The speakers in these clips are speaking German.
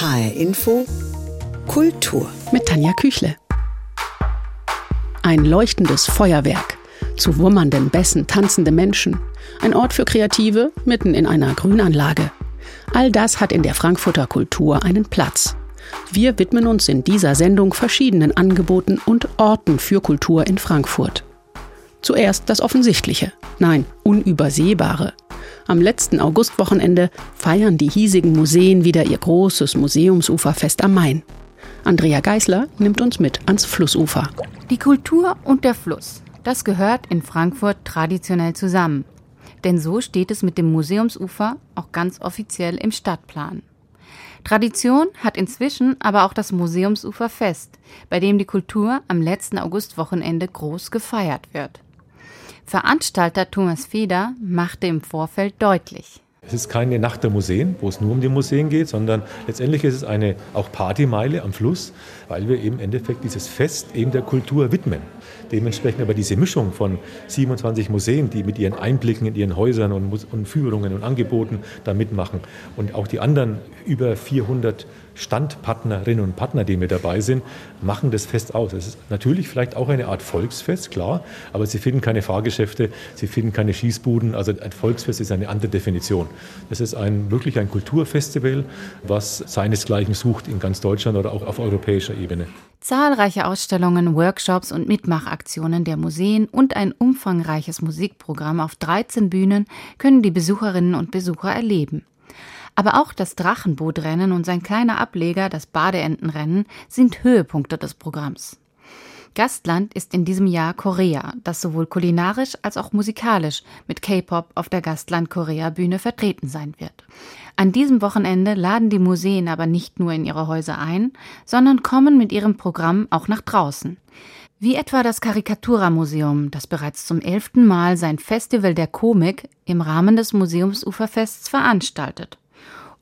HR Info Kultur mit Tanja Küchle. Ein leuchtendes Feuerwerk, zu wummernden Bässen tanzende Menschen, ein Ort für Kreative mitten in einer Grünanlage. All das hat in der Frankfurter Kultur einen Platz. Wir widmen uns in dieser Sendung verschiedenen Angeboten und Orten für Kultur in Frankfurt. Zuerst das Offensichtliche, nein, Unübersehbare. Am letzten Augustwochenende feiern die hiesigen Museen wieder ihr großes Museumsuferfest am Main. Andrea Geisler nimmt uns mit ans Flussufer. Die Kultur und der Fluss, das gehört in Frankfurt traditionell zusammen. Denn so steht es mit dem Museumsufer auch ganz offiziell im Stadtplan. Tradition hat inzwischen aber auch das Museumsuferfest, bei dem die Kultur am letzten Augustwochenende groß gefeiert wird. Veranstalter Thomas Feder machte im Vorfeld deutlich. Es ist keine Nacht der Museen, wo es nur um die Museen geht, sondern letztendlich ist es eine auch Partymeile am Fluss, weil wir im Endeffekt dieses Fest eben der Kultur widmen. Dementsprechend aber diese Mischung von 27 Museen, die mit ihren Einblicken in ihren Häusern und, und Führungen und Angeboten da mitmachen und auch die anderen über 400 Standpartnerinnen und Partner, die mit dabei sind, machen das Fest aus. Es ist natürlich vielleicht auch eine Art Volksfest, klar, aber sie finden keine Fahrgeschäfte, sie finden keine Schießbuden. Also ein Volksfest ist eine andere Definition. Es ist ein, wirklich ein Kulturfestival, was seinesgleichen sucht in ganz Deutschland oder auch auf europäischer Ebene. Zahlreiche Ausstellungen, Workshops und Mitmachaktionen der Museen und ein umfangreiches Musikprogramm auf 13 Bühnen können die Besucherinnen und Besucher erleben. Aber auch das Drachenbootrennen und sein kleiner Ableger, das Badeentenrennen, sind Höhepunkte des Programms. Gastland ist in diesem Jahr Korea, das sowohl kulinarisch als auch musikalisch mit K-Pop auf der Gastland Korea Bühne vertreten sein wird. An diesem Wochenende laden die Museen aber nicht nur in ihre Häuser ein, sondern kommen mit ihrem Programm auch nach draußen. Wie etwa das Karikatura-Museum, das bereits zum elften Mal sein Festival der Komik im Rahmen des Museumsuferfests veranstaltet.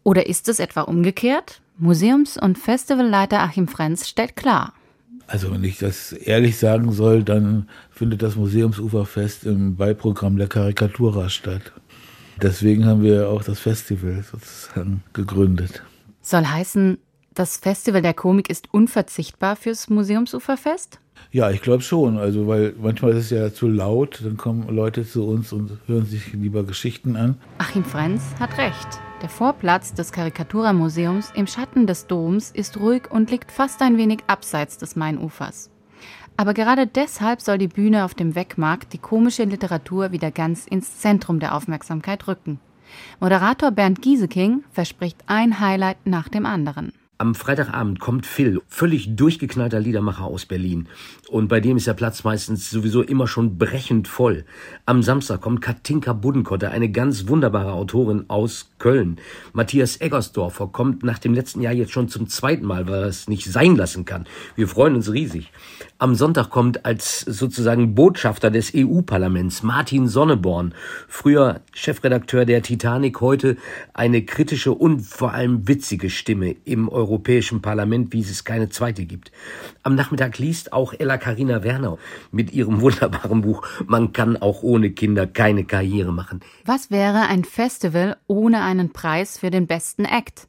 Oder ist es etwa umgekehrt? Museums- und Festivalleiter Achim Frenz stellt klar. Also wenn ich das ehrlich sagen soll, dann findet das Museumsuferfest im Beiprogramm der Karikatura statt. Deswegen haben wir auch das Festival sozusagen gegründet. Soll heißen, das Festival der Komik ist unverzichtbar fürs Museumsuferfest? Ja, ich glaube schon. Also, weil manchmal ist es ja zu laut, dann kommen Leute zu uns und hören sich lieber Geschichten an. Achim Frenz hat recht. Der Vorplatz des Karikatura-Museums im Schatten des Doms ist ruhig und liegt fast ein wenig abseits des Mainufers. Aber gerade deshalb soll die Bühne auf dem Wegmarkt die komische Literatur wieder ganz ins Zentrum der Aufmerksamkeit rücken. Moderator Bernd Gieseking verspricht ein Highlight nach dem anderen. Am Freitagabend kommt Phil, völlig durchgeknallter Liedermacher aus Berlin. Und bei dem ist der Platz meistens sowieso immer schon brechend voll. Am Samstag kommt Katinka Buddenkotter, eine ganz wunderbare Autorin aus Köln. Matthias Eggersdorfer kommt nach dem letzten Jahr jetzt schon zum zweiten Mal, weil er es nicht sein lassen kann. Wir freuen uns riesig. Am Sonntag kommt als sozusagen Botschafter des EU-Parlaments Martin Sonneborn, früher Chefredakteur der Titanic, heute eine kritische und vor allem witzige Stimme im Europäischen Parlament, wie es keine zweite gibt. Am Nachmittag liest auch Ella Karina Werner mit ihrem wunderbaren Buch Man kann auch ohne Kinder keine Karriere machen. Was wäre ein Festival ohne einen Preis für den besten Act?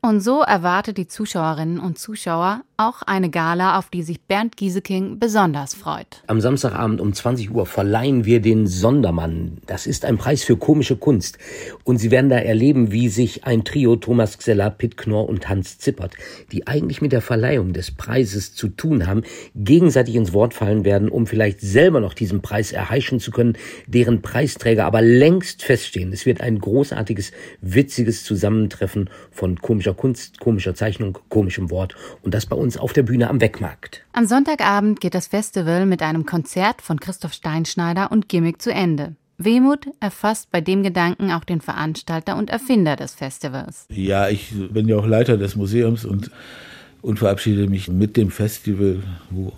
Und so erwartet die Zuschauerinnen und Zuschauer auch eine Gala, auf die sich Bernd Gieseking besonders freut. Am Samstagabend um 20 Uhr verleihen wir den Sondermann. Das ist ein Preis für komische Kunst. Und Sie werden da erleben, wie sich ein Trio Thomas Xeller, Pitt Knorr und Hans Zippert, die eigentlich mit der Verleihung des Preises zu tun haben, gegenseitig ins Wort fallen werden, um vielleicht selber noch diesen Preis erheischen zu können, deren Preisträger aber längst feststehen. Es wird ein großartiges, witziges Zusammentreffen von komischer Kunst, komischer Zeichnung, komischem Wort und das bei uns auf der Bühne am Wegmarkt. Am Sonntagabend geht das Festival mit einem Konzert von Christoph Steinschneider und Gimmick zu Ende. Wehmut erfasst bei dem Gedanken auch den Veranstalter und Erfinder des Festivals. Ja, ich bin ja auch Leiter des Museums und, und verabschiede mich mit dem Festival, wo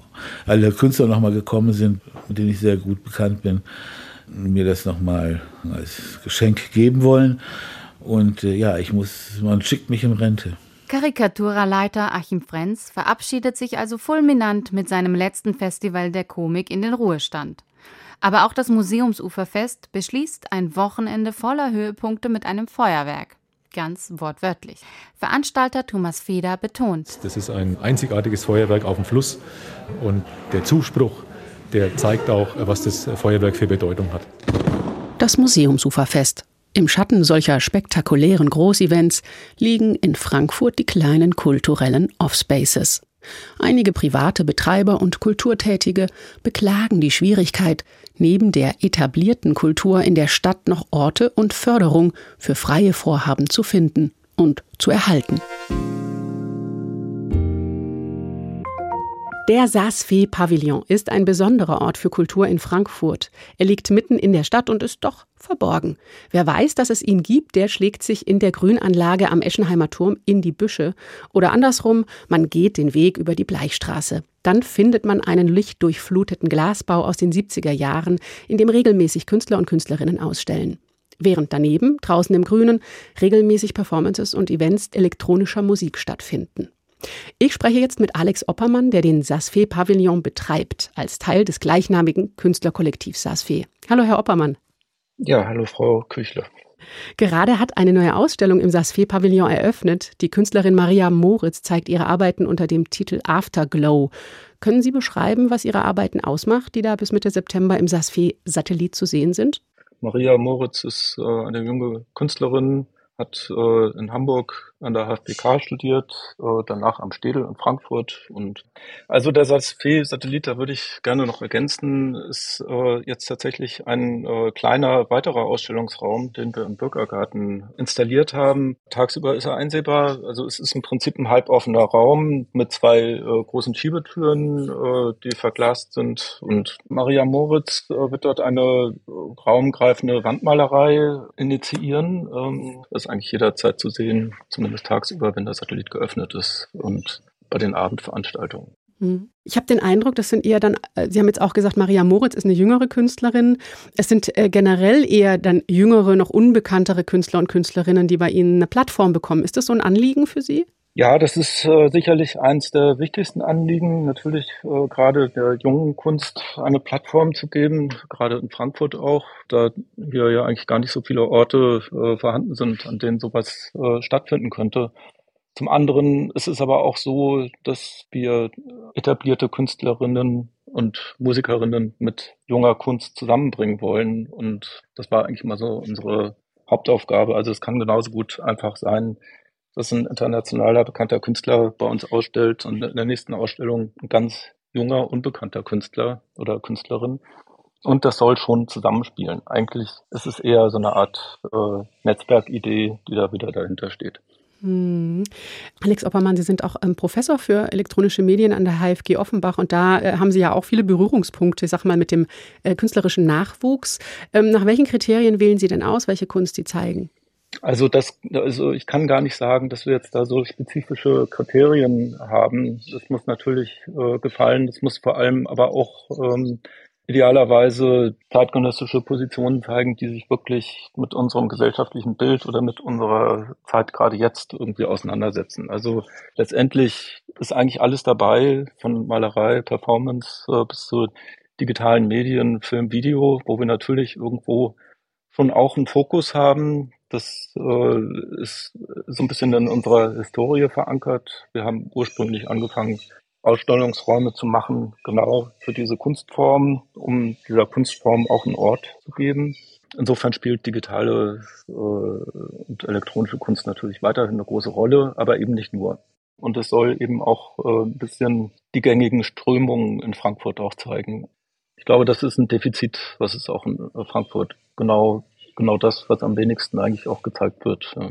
alle Künstler nochmal gekommen sind, mit denen ich sehr gut bekannt bin, mir das nochmal als Geschenk geben wollen. Und äh, ja, ich muss, man schickt mich in Rente. Karikaturaleiter Achim Frenz verabschiedet sich also fulminant mit seinem letzten Festival der Komik in den Ruhestand. Aber auch das Museumsuferfest beschließt ein Wochenende voller Höhepunkte mit einem Feuerwerk. ganz wortwörtlich. Veranstalter Thomas Feder betont. Das ist ein einzigartiges Feuerwerk auf dem Fluss und der Zuspruch, der zeigt auch, was das Feuerwerk für Bedeutung hat. Das Museumsuferfest. Im Schatten solcher spektakulären Großevents liegen in Frankfurt die kleinen kulturellen Offspaces. Einige private Betreiber und Kulturtätige beklagen die Schwierigkeit, neben der etablierten Kultur in der Stadt noch Orte und Förderung für freie Vorhaben zu finden und zu erhalten. Der Saas-Fee-Pavillon ist ein besonderer Ort für Kultur in Frankfurt. Er liegt mitten in der Stadt und ist doch verborgen. Wer weiß, dass es ihn gibt, der schlägt sich in der Grünanlage am Eschenheimer Turm in die Büsche. Oder andersrum, man geht den Weg über die Bleichstraße. Dann findet man einen lichtdurchfluteten Glasbau aus den 70er Jahren, in dem regelmäßig Künstler und Künstlerinnen ausstellen. Während daneben, draußen im Grünen, regelmäßig Performances und Events elektronischer Musik stattfinden. Ich spreche jetzt mit Alex Oppermann, der den Sasfe Pavillon betreibt, als Teil des gleichnamigen Künstlerkollektivs Sasfe. Hallo, Herr Oppermann. Ja, hallo, Frau Küchler. Gerade hat eine neue Ausstellung im Sasfe Pavillon eröffnet. Die Künstlerin Maria Moritz zeigt ihre Arbeiten unter dem Titel Afterglow. Können Sie beschreiben, was Ihre Arbeiten ausmacht, die da bis Mitte September im Sasfe Satellit zu sehen sind? Maria Moritz ist äh, eine junge Künstlerin, hat äh, in Hamburg an der HFBK studiert, äh, danach am Städel in Frankfurt. Und also der SASFE-Satellit, da würde ich gerne noch ergänzen, ist äh, jetzt tatsächlich ein äh, kleiner weiterer Ausstellungsraum, den wir im Bürgergarten installiert haben. Tagsüber ist er einsehbar. Also es ist im Prinzip ein halboffener Raum mit zwei äh, großen Schiebetüren, äh, die verglast sind. Und Maria Moritz äh, wird dort eine raumgreifende Wandmalerei initiieren. Ähm, das ist eigentlich jederzeit zu sehen, zumindest tagsüber, wenn der Satellit geöffnet ist und bei den Abendveranstaltungen. Hm. Ich habe den Eindruck, das sind eher dann, äh, Sie haben jetzt auch gesagt, Maria Moritz ist eine jüngere Künstlerin. Es sind äh, generell eher dann jüngere, noch unbekanntere Künstler und Künstlerinnen, die bei Ihnen eine Plattform bekommen. Ist das so ein Anliegen für Sie? Ja, das ist äh, sicherlich eins der wichtigsten Anliegen, natürlich äh, gerade der jungen Kunst eine Plattform zu geben, gerade in Frankfurt auch, da hier ja eigentlich gar nicht so viele Orte äh, vorhanden sind, an denen sowas äh, stattfinden könnte. Zum anderen ist es aber auch so, dass wir etablierte Künstlerinnen und Musikerinnen mit junger Kunst zusammenbringen wollen. Und das war eigentlich immer so unsere Hauptaufgabe. Also es kann genauso gut einfach sein, dass ein internationaler bekannter Künstler bei uns ausstellt und in der nächsten Ausstellung ein ganz junger, unbekannter Künstler oder Künstlerin. Und das soll schon zusammenspielen. Eigentlich ist es eher so eine Art äh, Netzwerkidee, die da wieder dahinter steht. Hm. Alex Oppermann, Sie sind auch ähm, Professor für elektronische Medien an der HFG Offenbach und da äh, haben Sie ja auch viele Berührungspunkte, ich sag mal, mit dem äh, künstlerischen Nachwuchs. Ähm, nach welchen Kriterien wählen Sie denn aus, welche Kunst Sie zeigen? Also das, also ich kann gar nicht sagen, dass wir jetzt da so spezifische Kriterien haben. Das muss natürlich äh, gefallen. Das muss vor allem aber auch ähm, idealerweise zeitgenössische Positionen zeigen, die sich wirklich mit unserem gesellschaftlichen Bild oder mit unserer Zeit gerade jetzt irgendwie auseinandersetzen. Also letztendlich ist eigentlich alles dabei, von Malerei, Performance äh, bis zu digitalen Medien, Film, Video, wo wir natürlich irgendwo schon auch einen Fokus haben, das äh, ist so ein bisschen in unserer Historie verankert. Wir haben ursprünglich angefangen, Ausstellungsräume zu machen, genau für diese Kunstform, um dieser Kunstform auch einen Ort zu geben. Insofern spielt digitale äh, und elektronische Kunst natürlich weiterhin eine große Rolle, aber eben nicht nur. Und es soll eben auch äh, ein bisschen die gängigen Strömungen in Frankfurt auch zeigen. Ich glaube, das ist ein Defizit, was es auch in Frankfurt genau genau das, was am wenigsten eigentlich auch gezeigt wird. Ja.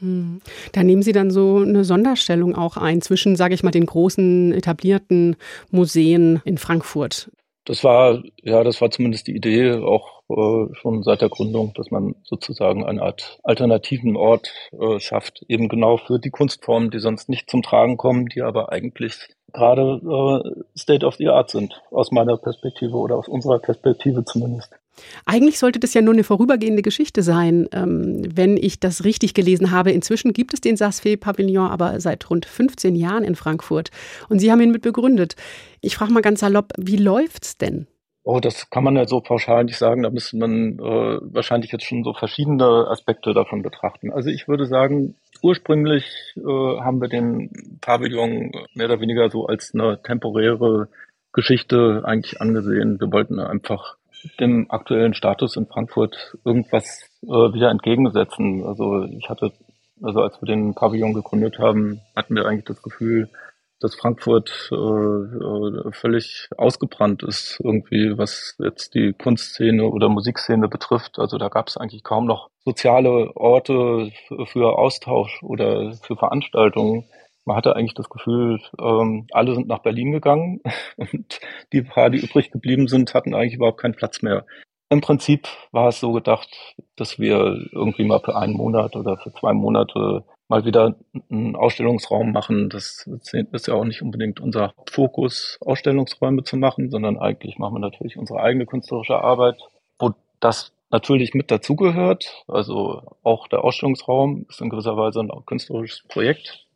Hm. Da nehmen Sie dann so eine Sonderstellung auch ein zwischen, sage ich mal, den großen etablierten Museen in Frankfurt. Das war, ja, das war zumindest die Idee auch äh, schon seit der Gründung, dass man sozusagen eine Art alternativen Ort äh, schafft, eben genau für die Kunstformen, die sonst nicht zum Tragen kommen, die aber eigentlich gerade äh, State of the Art sind, aus meiner Perspektive oder aus unserer Perspektive zumindest. Eigentlich sollte das ja nur eine vorübergehende Geschichte sein, ähm, wenn ich das richtig gelesen habe. Inzwischen gibt es den Sasfe-Pavillon aber seit rund 15 Jahren in Frankfurt. Und Sie haben ihn mit begründet. Ich frage mal ganz salopp, wie läuft's denn? Oh, das kann man ja so pauschal nicht sagen. Da müsste man äh, wahrscheinlich jetzt schon so verschiedene Aspekte davon betrachten. Also ich würde sagen, ursprünglich äh, haben wir den Pavillon mehr oder weniger so als eine temporäre Geschichte eigentlich angesehen. Wir wollten einfach dem aktuellen Status in Frankfurt irgendwas äh, wieder entgegensetzen. Also ich hatte, also als wir den Pavillon gegründet haben, hatten wir eigentlich das Gefühl, dass Frankfurt äh, äh, völlig ausgebrannt ist, irgendwie, was jetzt die Kunstszene oder Musikszene betrifft. Also da gab es eigentlich kaum noch soziale Orte für Austausch oder für Veranstaltungen. Man hatte eigentlich das Gefühl, ähm, alle sind nach Berlin gegangen und die paar, die übrig geblieben sind, hatten eigentlich überhaupt keinen Platz mehr. Im Prinzip war es so gedacht, dass wir irgendwie mal für einen Monat oder für zwei Monate mal wieder einen Ausstellungsraum machen. Das ist ja auch nicht unbedingt unser Fokus, Ausstellungsräume zu machen, sondern eigentlich machen wir natürlich unsere eigene künstlerische Arbeit, wo das natürlich mit dazugehört. Also auch der Ausstellungsraum ist in gewisser Weise ein künstlerisches Projekt.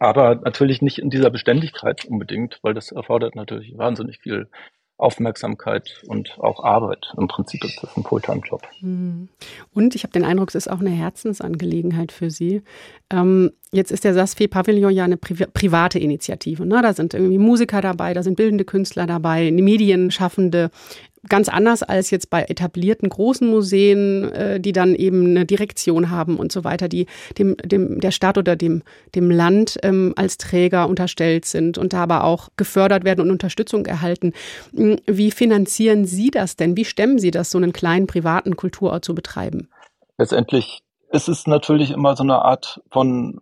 Aber natürlich nicht in dieser Beständigkeit unbedingt, weil das erfordert natürlich wahnsinnig viel Aufmerksamkeit und auch Arbeit. Im Prinzip ist das ein Fulltime-Job. Hm. Und ich habe den Eindruck, es ist auch eine Herzensangelegenheit für Sie. Ähm, jetzt ist der Sasfi Pavillon ja eine Pri private Initiative. Ne? Da sind irgendwie Musiker dabei, da sind bildende Künstler dabei, Medienschaffende, ganz anders als jetzt bei etablierten großen Museen, äh, die dann eben eine Direktion haben und so weiter, die dem, dem der Stadt oder dem, dem Land ähm, als Träger unterstellt sind und da aber auch gefördert werden und Unterstützung erhalten. Hm, wie finanzieren Sie das denn? Wie stemmen Sie das, so einen kleinen privaten Kulturort zu betreiben? Letztendlich ist es natürlich immer so eine Art von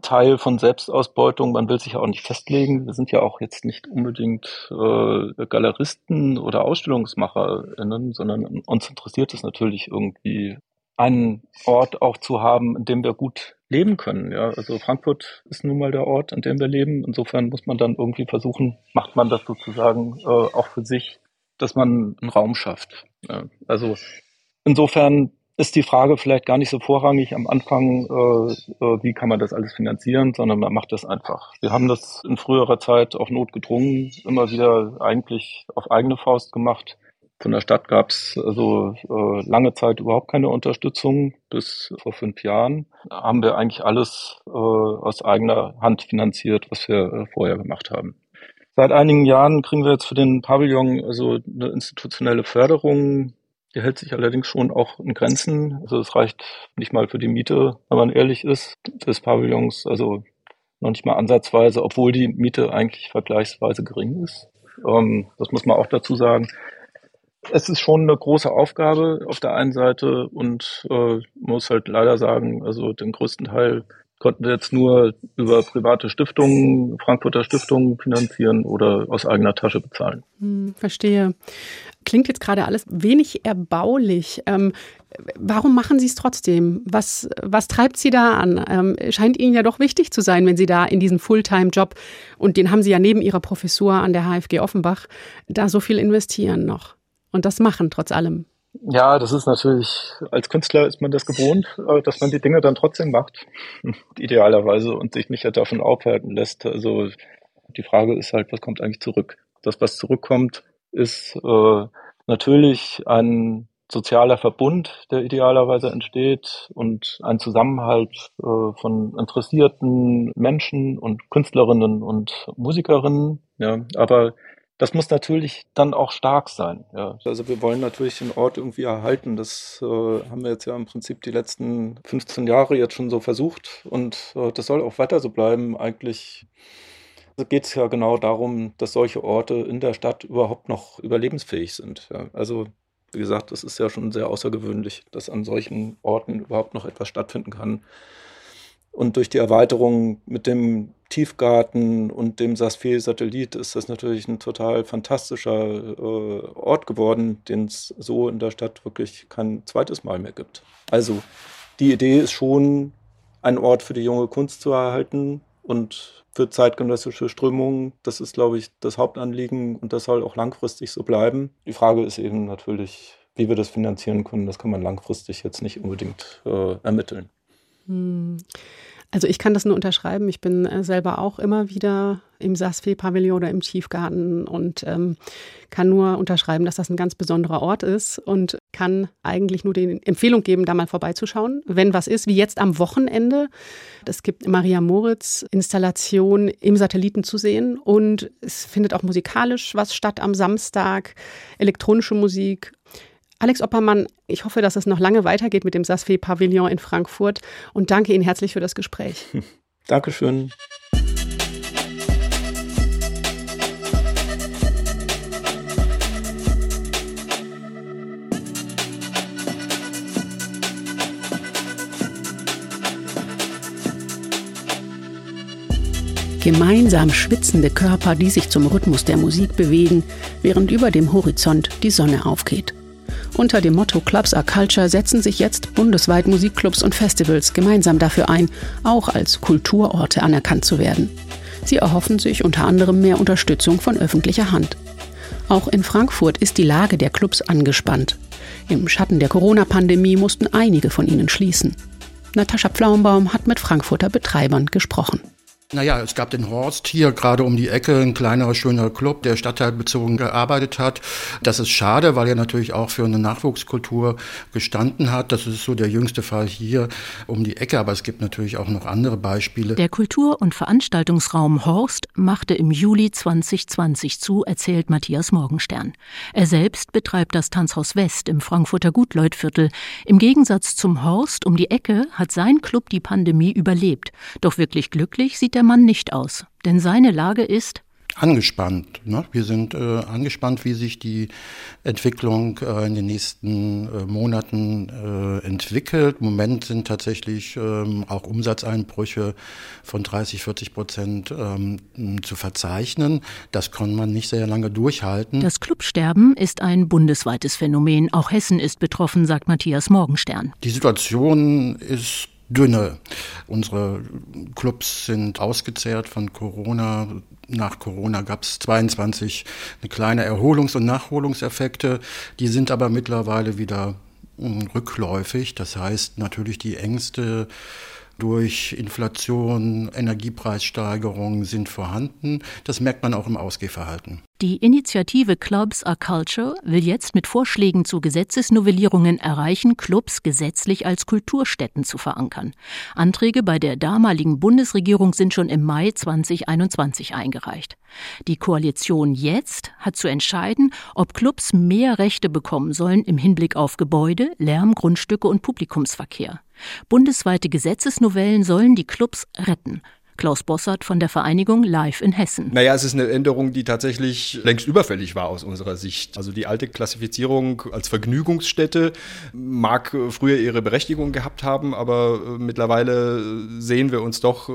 Teil von Selbstausbeutung. Man will sich auch nicht festlegen. Wir sind ja auch jetzt nicht unbedingt äh, Galeristen oder AusstellungsmacherInnen, sondern uns interessiert es natürlich irgendwie, einen Ort auch zu haben, in dem wir gut leben können. Ja, also Frankfurt ist nun mal der Ort, an dem wir leben. Insofern muss man dann irgendwie versuchen, macht man das sozusagen äh, auch für sich, dass man einen Raum schafft. Ja, also insofern ist die Frage vielleicht gar nicht so vorrangig am Anfang, äh, äh, wie kann man das alles finanzieren, sondern man macht das einfach. Wir haben das in früherer Zeit auf Not gedrungen, immer wieder eigentlich auf eigene Faust gemacht. Von der Stadt gab es also äh, lange Zeit überhaupt keine Unterstützung. Bis vor fünf Jahren haben wir eigentlich alles äh, aus eigener Hand finanziert, was wir äh, vorher gemacht haben. Seit einigen Jahren kriegen wir jetzt für den Pavillon also eine institutionelle Förderung die hält sich allerdings schon auch in Grenzen. Also es reicht nicht mal für die Miete, wenn man ehrlich ist, des Pavillons. Also noch nicht mal ansatzweise, obwohl die Miete eigentlich vergleichsweise gering ist. Ähm, das muss man auch dazu sagen. Es ist schon eine große Aufgabe auf der einen Seite und äh, muss halt leider sagen, also den größten Teil konnten wir jetzt nur über private Stiftungen, Frankfurter Stiftungen finanzieren oder aus eigener Tasche bezahlen. Hm, verstehe. Klingt jetzt gerade alles wenig erbaulich. Ähm, warum machen Sie es trotzdem? Was, was treibt Sie da an? Ähm, scheint Ihnen ja doch wichtig zu sein, wenn Sie da in diesen Fulltime-Job, und den haben Sie ja neben Ihrer Professur an der HFG Offenbach, da so viel investieren noch und das machen trotz allem. Ja, das ist natürlich, als Künstler ist man das gewohnt, äh, dass man die Dinge dann trotzdem macht, idealerweise, und sich nicht davon aufhalten lässt. Also die Frage ist halt, was kommt eigentlich zurück? Das, was zurückkommt, ist äh, natürlich ein sozialer Verbund, der idealerweise entsteht und ein Zusammenhalt äh, von interessierten Menschen und Künstlerinnen und Musikerinnen. Ja, aber das muss natürlich dann auch stark sein. Ja. Also wir wollen natürlich den Ort irgendwie erhalten. Das äh, haben wir jetzt ja im Prinzip die letzten 15 Jahre jetzt schon so versucht und äh, das soll auch weiter so bleiben. Eigentlich geht es ja genau darum, dass solche Orte in der Stadt überhaupt noch überlebensfähig sind. Ja. Also wie gesagt, das ist ja schon sehr außergewöhnlich, dass an solchen Orten überhaupt noch etwas stattfinden kann. Und durch die Erweiterung mit dem Tiefgarten und dem Sasfee-Satellit ist das natürlich ein total fantastischer äh, Ort geworden, den es so in der Stadt wirklich kein zweites Mal mehr gibt. Also die Idee ist schon, einen Ort für die junge Kunst zu erhalten und für zeitgenössische Strömungen. Das ist, glaube ich, das Hauptanliegen und das soll auch langfristig so bleiben. Die Frage ist eben natürlich, wie wir das finanzieren können. Das kann man langfristig jetzt nicht unbedingt äh, ermitteln. Hm. Also ich kann das nur unterschreiben. Ich bin äh, selber auch immer wieder im Sasfe-Pavillon oder im Tiefgarten und ähm, kann nur unterschreiben, dass das ein ganz besonderer Ort ist und kann eigentlich nur die Empfehlung geben, da mal vorbeizuschauen, wenn was ist, wie jetzt am Wochenende. Es gibt Maria Moritz Installation im Satelliten zu sehen und es findet auch musikalisch was statt am Samstag, elektronische Musik Alex Oppermann, ich hoffe, dass es noch lange weitergeht mit dem Sasfe Pavillon in Frankfurt und danke Ihnen herzlich für das Gespräch. Dankeschön. Gemeinsam schwitzende Körper, die sich zum Rhythmus der Musik bewegen, während über dem Horizont die Sonne aufgeht. Unter dem Motto Clubs are Culture setzen sich jetzt bundesweit Musikclubs und Festivals gemeinsam dafür ein, auch als Kulturorte anerkannt zu werden. Sie erhoffen sich unter anderem mehr Unterstützung von öffentlicher Hand. Auch in Frankfurt ist die Lage der Clubs angespannt. Im Schatten der Corona-Pandemie mussten einige von ihnen schließen. Natascha Pflaumbaum hat mit Frankfurter Betreibern gesprochen. Naja, es gab den Horst hier gerade um die Ecke, ein kleinerer, schöner Club, der stadtteilbezogen gearbeitet hat. Das ist schade, weil er natürlich auch für eine Nachwuchskultur gestanden hat. Das ist so der jüngste Fall hier um die Ecke, aber es gibt natürlich auch noch andere Beispiele. Der Kultur- und Veranstaltungsraum Horst machte im Juli 2020 zu, erzählt Matthias Morgenstern. Er selbst betreibt das Tanzhaus West im Frankfurter Gutleutviertel. Im Gegensatz zum Horst um die Ecke hat sein Club die Pandemie überlebt. Doch wirklich glücklich sieht er der Mann nicht aus, denn seine Lage ist angespannt. Ne? Wir sind äh, angespannt, wie sich die Entwicklung äh, in den nächsten äh, Monaten äh, entwickelt. Im Moment sind tatsächlich ähm, auch Umsatzeinbrüche von 30, 40 Prozent ähm, zu verzeichnen. Das kann man nicht sehr lange durchhalten. Das Clubsterben ist ein bundesweites Phänomen. Auch Hessen ist betroffen, sagt Matthias Morgenstern. Die Situation ist dünne. Unsere Clubs sind ausgezehrt von Corona. Nach Corona gab es 22 eine kleine Erholungs- und Nachholungseffekte. Die sind aber mittlerweile wieder hm, rückläufig. Das heißt natürlich die Ängste durch Inflation, Energiepreissteigerungen sind vorhanden. Das merkt man auch im Ausgehverhalten. Die Initiative Clubs are Culture will jetzt mit Vorschlägen zu Gesetzesnovellierungen erreichen, Clubs gesetzlich als Kulturstätten zu verankern. Anträge bei der damaligen Bundesregierung sind schon im Mai 2021 eingereicht. Die Koalition jetzt hat zu entscheiden, ob Clubs mehr Rechte bekommen sollen im Hinblick auf Gebäude, Lärm, Grundstücke und Publikumsverkehr. Bundesweite Gesetzesnovellen sollen die Clubs retten. Klaus Bossert von der Vereinigung Live in Hessen. Naja, es ist eine Änderung, die tatsächlich längst überfällig war aus unserer Sicht. Also die alte Klassifizierung als Vergnügungsstätte mag früher ihre Berechtigung gehabt haben, aber äh, mittlerweile sehen wir uns doch äh,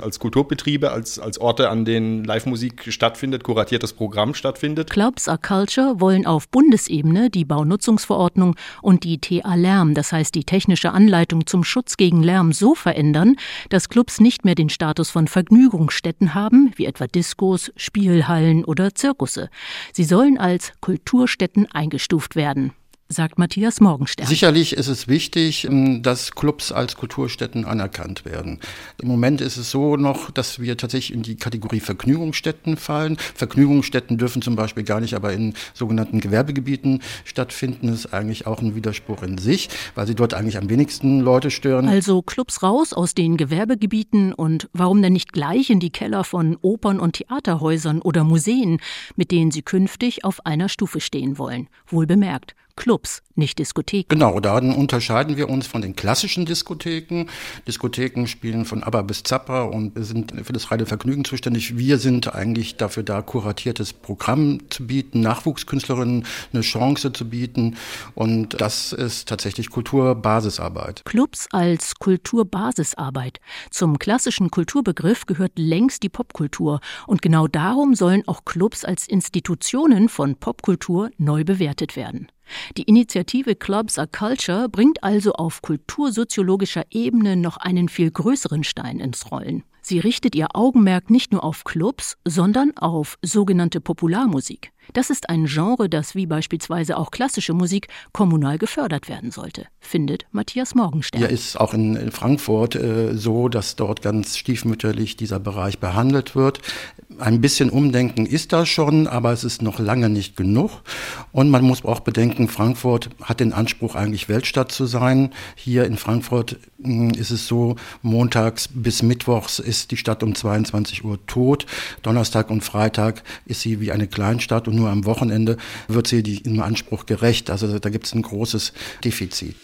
als Kulturbetriebe, als, als Orte, an denen Live-Musik stattfindet, kuratiertes Programm stattfindet. Clubs are Culture wollen auf Bundesebene die Baunutzungsverordnung und die TA Lärm, das heißt die technische Anleitung zum Schutz gegen Lärm, so verändern, dass Clubs nicht mehr den Staat Status von Vergnügungsstätten haben, wie etwa Diskos, Spielhallen oder Zirkusse. Sie sollen als Kulturstätten eingestuft werden sagt Matthias Morgenstern. Sicherlich ist es wichtig, ähm, dass Clubs als Kulturstätten anerkannt werden. Im Moment ist es so noch, dass wir tatsächlich in die Kategorie Vergnügungsstätten fallen. Vergnügungsstätten dürfen zum Beispiel gar nicht aber in sogenannten Gewerbegebieten stattfinden. Das ist eigentlich auch ein Widerspruch in sich, weil sie dort eigentlich am wenigsten Leute stören. Also Clubs raus aus den Gewerbegebieten und warum denn nicht gleich in die Keller von Opern- und Theaterhäusern oder Museen, mit denen sie künftig auf einer Stufe stehen wollen. Wohl bemerkt. Clubs, nicht Diskotheken. Genau, da unterscheiden wir uns von den klassischen Diskotheken. Diskotheken spielen von ABBA bis Zappa und sind für das reine Vergnügen zuständig. Wir sind eigentlich dafür da, kuratiertes Programm zu bieten, Nachwuchskünstlerinnen eine Chance zu bieten. Und das ist tatsächlich Kulturbasisarbeit. Clubs als Kulturbasisarbeit. Zum klassischen Kulturbegriff gehört längst die Popkultur. Und genau darum sollen auch Clubs als Institutionen von Popkultur neu bewertet werden. Die Initiative Clubs are Culture bringt also auf kultursoziologischer Ebene noch einen viel größeren Stein ins Rollen. Sie richtet ihr Augenmerk nicht nur auf Clubs, sondern auf sogenannte Popularmusik. Das ist ein Genre, das wie beispielsweise auch klassische Musik kommunal gefördert werden sollte, findet Matthias Morgenstern. Ja, ist auch in Frankfurt äh, so, dass dort ganz stiefmütterlich dieser Bereich behandelt wird. Ein bisschen Umdenken ist da schon, aber es ist noch lange nicht genug. Und man muss auch bedenken, Frankfurt hat den Anspruch, eigentlich Weltstadt zu sein. Hier in Frankfurt hm, ist es so, montags bis mittwochs ist die Stadt um 22 Uhr tot. Donnerstag und Freitag ist sie wie eine Kleinstadt nur am Wochenende wird sie im Anspruch gerecht. Also da gibt es ein großes Defizit.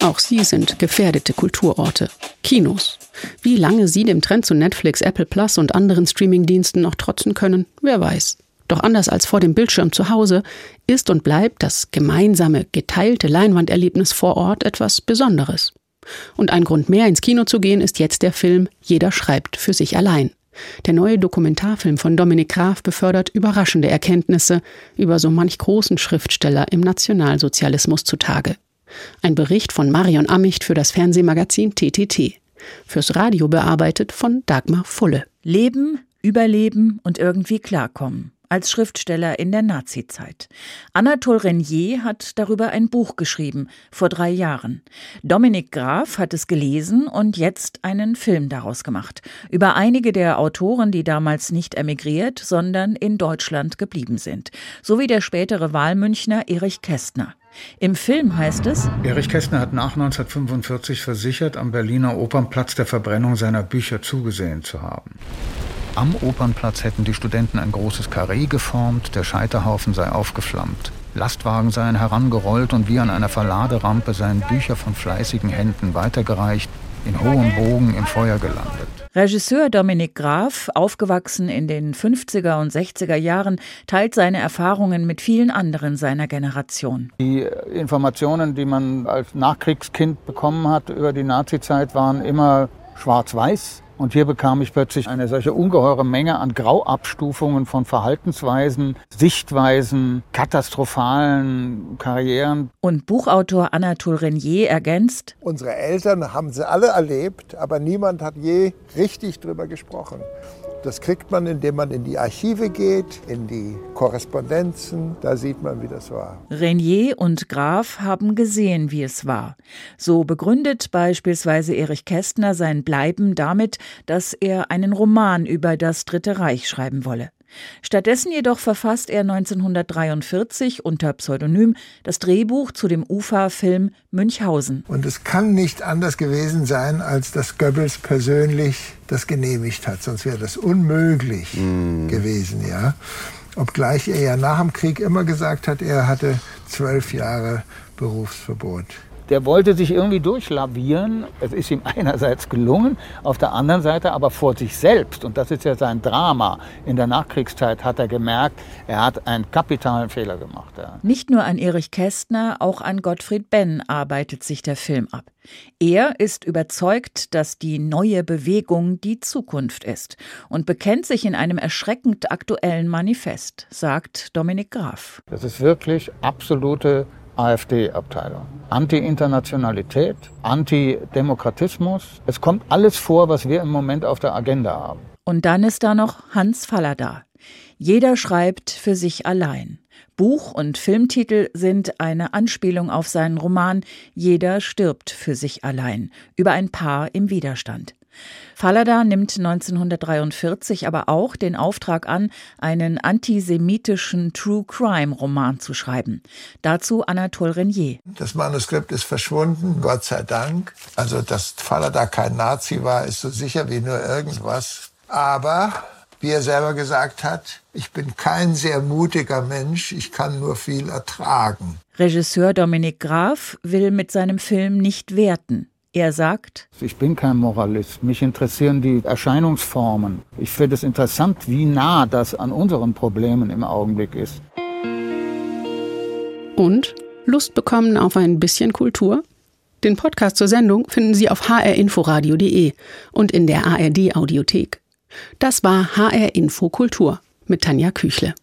Auch sie sind gefährdete Kulturorte. Kinos. Wie lange sie dem Trend zu Netflix, Apple Plus und anderen Streamingdiensten noch trotzen können, wer weiß. Doch anders als vor dem Bildschirm zu Hause ist und bleibt das gemeinsame, geteilte Leinwanderlebnis vor Ort etwas Besonderes. Und ein Grund mehr ins Kino zu gehen ist jetzt der Film Jeder schreibt für sich allein. Der neue Dokumentarfilm von Dominik Graf befördert überraschende Erkenntnisse über so manch großen Schriftsteller im Nationalsozialismus zutage. Ein Bericht von Marion Ammicht für das Fernsehmagazin TTT. Fürs Radio bearbeitet von Dagmar Fulle. Leben, überleben und irgendwie klarkommen als Schriftsteller in der Nazizeit. Anatole Renier hat darüber ein Buch geschrieben, vor drei Jahren. Dominik Graf hat es gelesen und jetzt einen Film daraus gemacht. Über einige der Autoren, die damals nicht emigriert, sondern in Deutschland geblieben sind. So wie der spätere Wahlmünchner Erich Kästner. Im Film heißt es, Erich Kästner hat nach 1945 versichert, am Berliner Opernplatz der Verbrennung seiner Bücher zugesehen zu haben. Am Opernplatz hätten die Studenten ein großes Karree geformt, der Scheiterhaufen sei aufgeflammt. Lastwagen seien herangerollt und wie an einer Verladerampe seien Bücher von fleißigen Händen weitergereicht, in hohem Bogen im Feuer gelandet. Regisseur Dominik Graf, aufgewachsen in den 50er und 60er Jahren, teilt seine Erfahrungen mit vielen anderen seiner Generation. Die Informationen, die man als Nachkriegskind bekommen hat über die Nazizeit, waren immer schwarz-weiß. Und hier bekam ich plötzlich eine solche ungeheure Menge an Grauabstufungen von Verhaltensweisen, Sichtweisen, katastrophalen Karrieren. Und Buchautor Anatole Renier ergänzt, Unsere Eltern haben sie alle erlebt, aber niemand hat je richtig drüber gesprochen. Das kriegt man, indem man in die Archive geht, in die Korrespondenzen. Da sieht man, wie das war. Renier und Graf haben gesehen, wie es war. So begründet beispielsweise Erich Kästner sein Bleiben damit, dass er einen Roman über das Dritte Reich schreiben wolle. Stattdessen jedoch verfasst er 1943 unter Pseudonym das Drehbuch zu dem UFA-Film Münchhausen. Und es kann nicht anders gewesen sein, als dass Goebbels persönlich das genehmigt hat. Sonst wäre das unmöglich mm. gewesen, ja. Obgleich er ja nach dem Krieg immer gesagt hat, er hatte zwölf Jahre Berufsverbot der wollte sich irgendwie durchlavieren. Es ist ihm einerseits gelungen, auf der anderen Seite aber vor sich selbst. Und das ist ja sein Drama. In der Nachkriegszeit hat er gemerkt, er hat einen kapitalen Fehler gemacht. Ja. Nicht nur an Erich Kästner, auch an Gottfried Benn arbeitet sich der Film ab. Er ist überzeugt, dass die neue Bewegung die Zukunft ist und bekennt sich in einem erschreckend aktuellen Manifest, sagt Dominik Graf. Das ist wirklich absolute AfD-Abteilung. Anti-Internationalität, Anti-Demokratismus. Es kommt alles vor, was wir im Moment auf der Agenda haben. Und dann ist da noch Hans Fallada. Jeder schreibt für sich allein. Buch und Filmtitel sind eine Anspielung auf seinen Roman Jeder stirbt für sich allein über ein Paar im Widerstand. Fallada nimmt 1943 aber auch den Auftrag an, einen antisemitischen True Crime Roman zu schreiben. Dazu Anatole Renier. Das Manuskript ist verschwunden, Gott sei Dank. Also, dass Fallada kein Nazi war, ist so sicher wie nur irgendwas. Aber wie er selber gesagt hat, ich bin kein sehr mutiger Mensch, ich kann nur viel ertragen. Regisseur Dominik Graf will mit seinem Film nicht werten. Er sagt, ich bin kein Moralist, mich interessieren die Erscheinungsformen. Ich finde es interessant, wie nah das an unseren Problemen im Augenblick ist. Und Lust bekommen auf ein bisschen Kultur? Den Podcast zur Sendung finden Sie auf hrinforadio.de und in der ARD Audiothek. Das war HR Info Kultur mit Tanja Küchle.